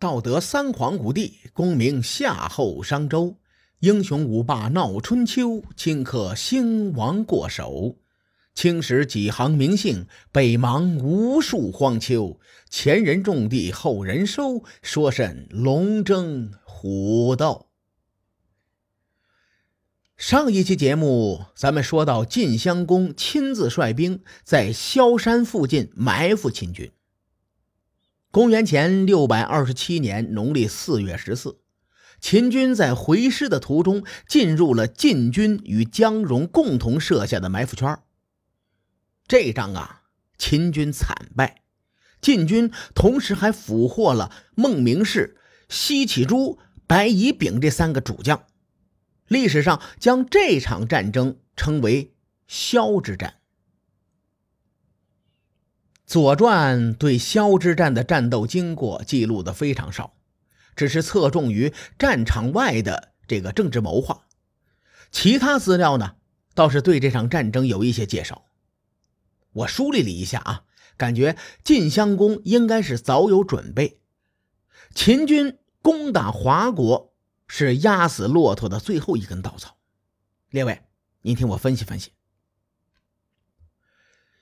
道德三皇五帝，功名夏后商周，英雄五霸闹春秋，顷刻兴亡过手。青史几行名姓，北邙无数荒丘。前人种地，后人收，说甚龙争虎斗？上一期节目，咱们说到晋襄公亲自率兵在萧山附近埋伏秦军。公元前六百二十七年农历四月十四，秦军在回师的途中进入了晋军与姜戎共同设下的埋伏圈。这仗啊，秦军惨败，晋军同时还俘获了孟明视、西乞诸、白乙丙这三个主将。历史上将这场战争称为萧之战。《左传》对萧之战的战斗经过记录的非常少，只是侧重于战场外的这个政治谋划。其他资料呢，倒是对这场战争有一些介绍。我梳理了一下啊，感觉晋襄公应该是早有准备，秦军攻打华国。是压死骆驼的最后一根稻草。列位，您听我分析分析。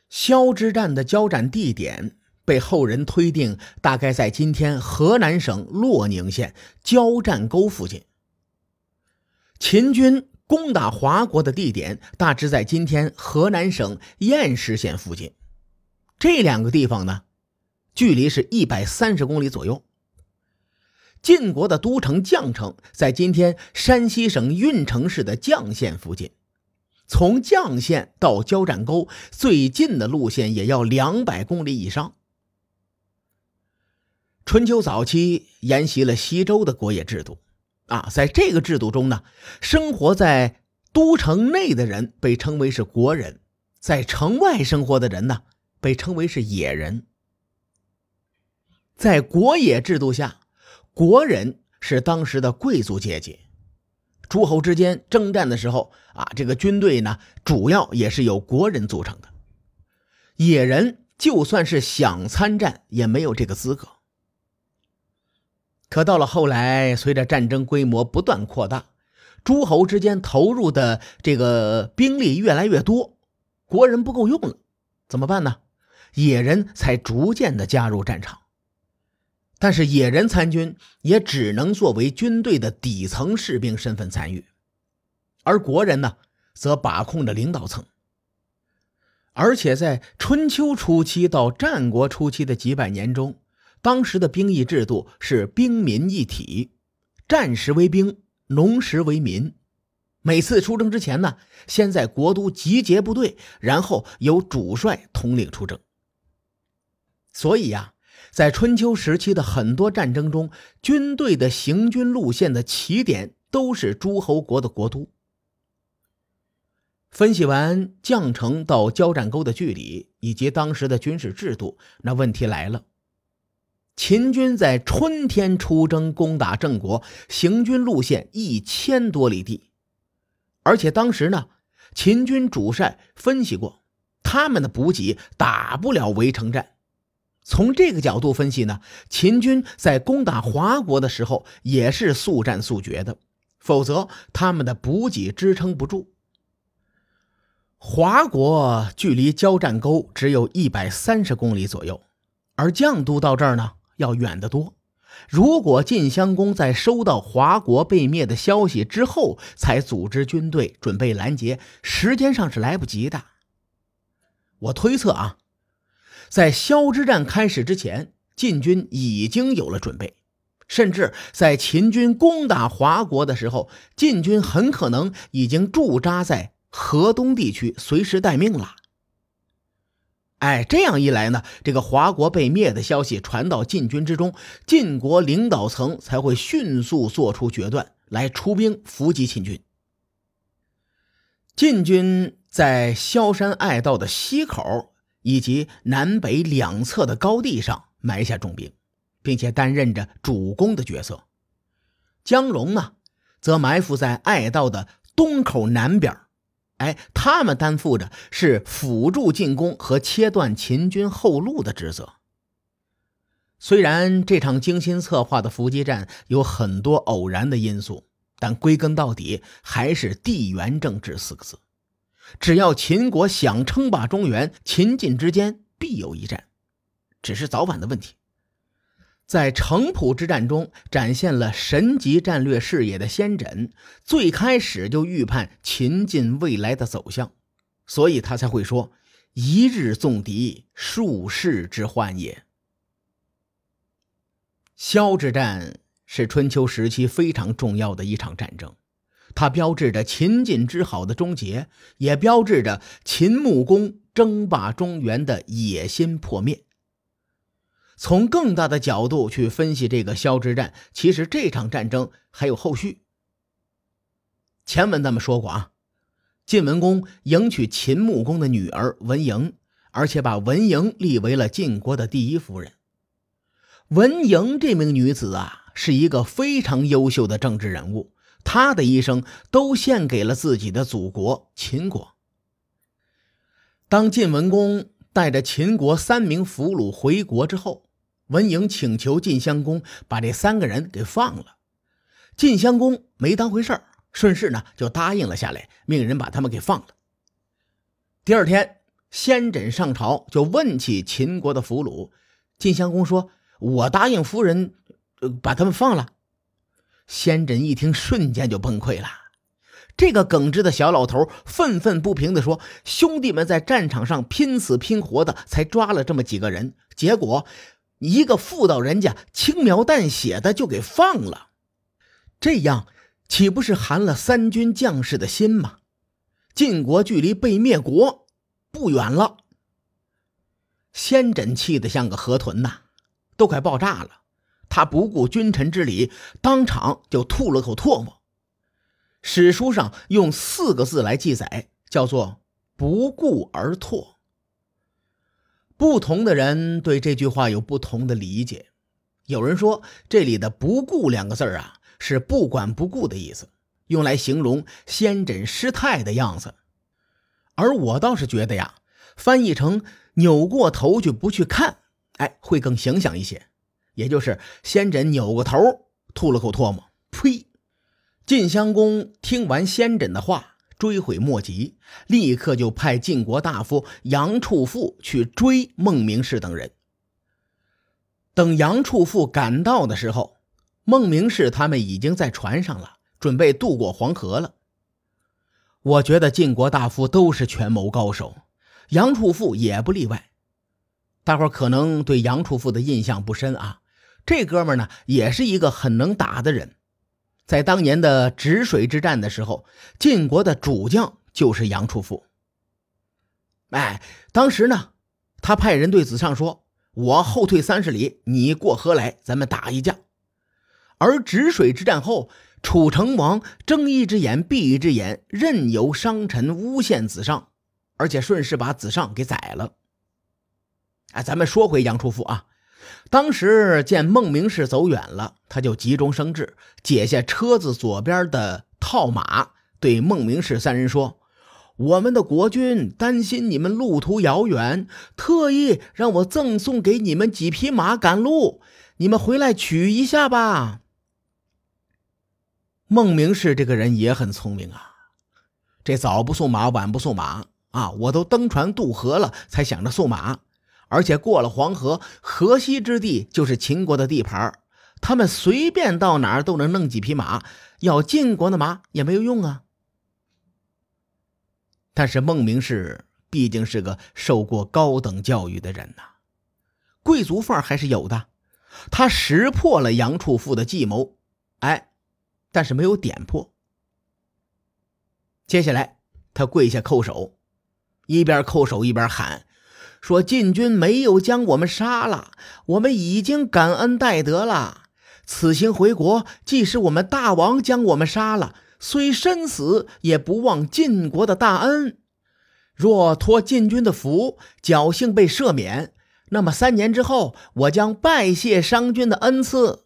萧之战的交战地点被后人推定大概在今天河南省洛宁县交战沟附近。秦军攻打华国的地点大致在今天河南省偃师县附近。这两个地方呢，距离是一百三十公里左右。晋国的都城绛城在今天山西省运城市的绛县附近，从绛县到交战沟最近的路线也要两百公里以上。春秋早期沿袭了西周的国业制度，啊，在这个制度中呢，生活在都城内的人被称为是国人，在城外生活的人呢，被称为是野人。在国野制度下。国人是当时的贵族阶级，诸侯之间征战的时候啊，这个军队呢，主要也是由国人组成的。野人就算是想参战，也没有这个资格。可到了后来，随着战争规模不断扩大，诸侯之间投入的这个兵力越来越多，国人不够用了，怎么办呢？野人才逐渐的加入战场。但是野人参军也只能作为军队的底层士兵身份参与，而国人呢，则把控着领导层。而且在春秋初期到战国初期的几百年中，当时的兵役制度是兵民一体，战时为兵，农时为民。每次出征之前呢，先在国都集结部队，然后由主帅统领出征。所以呀。在春秋时期的很多战争中，军队的行军路线的起点都是诸侯国的国都。分析完绛城到交战沟的距离以及当时的军事制度，那问题来了：秦军在春天出征攻打郑国，行军路线一千多里地，而且当时呢，秦军主帅分析过，他们的补给打不了围城战。从这个角度分析呢，秦军在攻打华国的时候也是速战速决的，否则他们的补给支撑不住。华国距离交战沟只有一百三十公里左右，而绛都到这儿呢要远得多。如果晋襄公在收到华国被灭的消息之后才组织军队准备拦截，时间上是来不及的。我推测啊。在萧之战开始之前，晋军已经有了准备，甚至在秦军攻打华国的时候，晋军很可能已经驻扎在河东地区，随时待命了。哎，这样一来呢，这个华国被灭的消息传到晋军之中，晋国领导层才会迅速做出决断，来出兵伏击秦军。晋军在萧山隘道的西口。以及南北两侧的高地上埋下重兵，并且担任着主攻的角色。姜荣呢，则埋伏在隘道的东口南边哎，他们担负着是辅助进攻和切断秦军后路的职责。虽然这场精心策划的伏击战有很多偶然的因素，但归根到底还是地缘政治四个字。只要秦国想称霸中原，秦晋之间必有一战，只是早晚的问题。在城濮之战中展现了神级战略视野的先轸，最开始就预判秦晋未来的走向，所以他才会说：“一日纵敌，数世之患也。”萧之战是春秋时期非常重要的一场战争，它标志着秦晋之好的终结，也标志着秦穆公争霸中原的野心破灭。从更大的角度去分析这个萧之战，其实这场战争还有后续。前文咱们说过啊，晋文公迎娶秦穆公的女儿文嬴，而且把文嬴立为了晋国的第一夫人。文嬴这名女子啊，是一个非常优秀的政治人物，他的一生都献给了自己的祖国秦国。当晋文公带着秦国三名俘虏回国之后，文嬴请求晋襄公把这三个人给放了，晋襄公没当回事儿，顺势呢就答应了下来，命人把他们给放了。第二天，先轸上朝就问起秦国的俘虏，晋襄公说。我答应夫人，呃把他们放了。先轸一听，瞬间就崩溃了。这个耿直的小老头愤愤不平地说：“兄弟们在战场上拼死拼活的，才抓了这么几个人，结果一个妇道人家轻描淡写的就给放了，这样岂不是寒了三军将士的心吗？晋国距离被灭国不远了。”先轸气得像个河豚呐！都快爆炸了，他不顾君臣之礼，当场就吐了口唾沫。史书上用四个字来记载，叫做“不顾而唾”。不同的人对这句话有不同的理解。有人说，这里的“不顾”两个字啊，是不管不顾的意思，用来形容先轸失态的样子。而我倒是觉得呀，翻译成“扭过头去不去看”。哎，会更形象一些，也就是先轸扭过头吐了口唾沫。呸！晋襄公听完先轸的话，追悔莫及，立刻就派晋国大夫杨处父去追孟明氏等人。等杨处父赶到的时候，孟明氏他们已经在船上了，准备渡过黄河了。我觉得晋国大夫都是权谋高手，杨处父也不例外。大伙可能对杨处父的印象不深啊，这哥们呢也是一个很能打的人，在当年的止水之战的时候，晋国的主将就是杨处父。哎，当时呢，他派人对子尚说：“我后退三十里，你过河来，咱们打一架。”而止水之战后，楚成王睁一只眼闭一只眼，任由商臣诬陷子尚，而且顺势把子尚给宰了。哎，咱们说回杨处父啊，当时见孟明氏走远了，他就急中生智，解下车子左边的套马，对孟明氏三人说：“我们的国君担心你们路途遥远，特意让我赠送给你们几匹马赶路，你们回来取一下吧。”孟明氏这个人也很聪明啊，这早不送马，晚不送马啊，我都登船渡河了，才想着送马。而且过了黄河，河西之地就是秦国的地盘他们随便到哪儿都能弄几匹马，要晋国的马也没有用啊。但是孟明氏毕竟是个受过高等教育的人呐，贵族范儿还是有的。他识破了杨处父的计谋，哎，但是没有点破。接下来，他跪下叩首，一边叩首一边喊。说晋军没有将我们杀了，我们已经感恩戴德了。此行回国，即使我们大王将我们杀了，虽身死，也不忘晋国的大恩。若托晋军的福，侥幸被赦免，那么三年之后，我将拜谢商君的恩赐。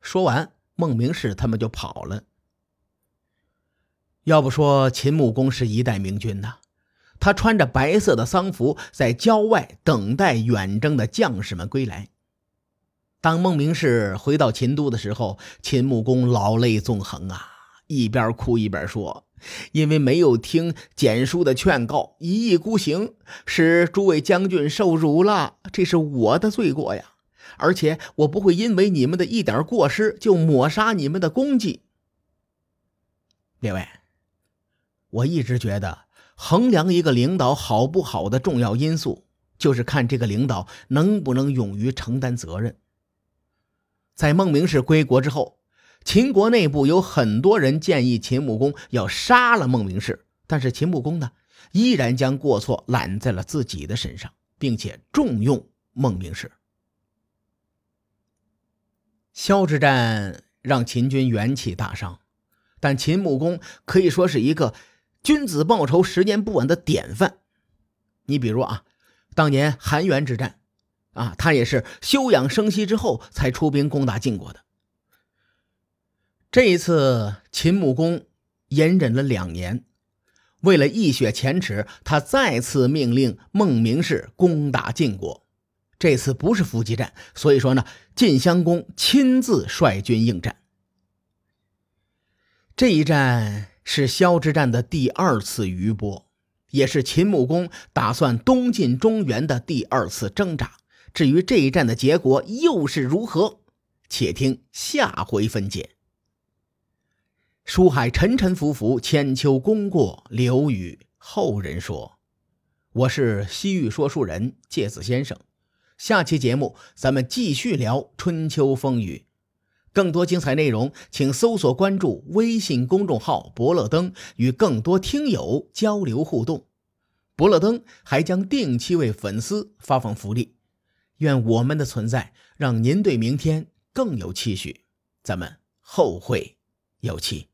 说完，孟明氏他们就跑了。要不说秦穆公是一代明君呐。他穿着白色的丧服，在郊外等待远征的将士们归来。当孟明视回到秦都的时候，秦穆公老泪纵横啊，一边哭一边说：“因为没有听简叔的劝告，一意孤行，使诸位将军受辱了，这是我的罪过呀。而且我不会因为你们的一点过失就抹杀你们的功绩。”列位，我一直觉得，衡量一个领导好不好的重要因素，就是看这个领导能不能勇于承担责任。在孟明氏归国之后，秦国内部有很多人建议秦穆公要杀了孟明氏，但是秦穆公呢，依然将过错揽在了自己的身上，并且重用孟明氏。萧之战让秦军元气大伤，但秦穆公可以说是一个君子报仇十年不晚的典范。你比如啊，当年韩元之战。啊，他也是休养生息之后才出兵攻打晋国的。这一次，秦穆公隐忍了两年，为了一雪前耻，他再次命令孟明氏攻打晋国。这次不是伏击战，所以说呢，晋襄公亲自率军应战。这一战是萧之战的第二次余波，也是秦穆公打算东进中原的第二次挣扎。至于这一战的结果又是如何，且听下回分解。书海沉沉浮浮，千秋功过留与后人说。我是西域说书人介子先生，下期节目咱们继续聊春秋风雨。更多精彩内容，请搜索关注微信公众号“伯乐灯”，与更多听友交流互动。伯乐灯还将定期为粉丝发放福利。愿我们的存在让您对明天更有期许，咱们后会有期。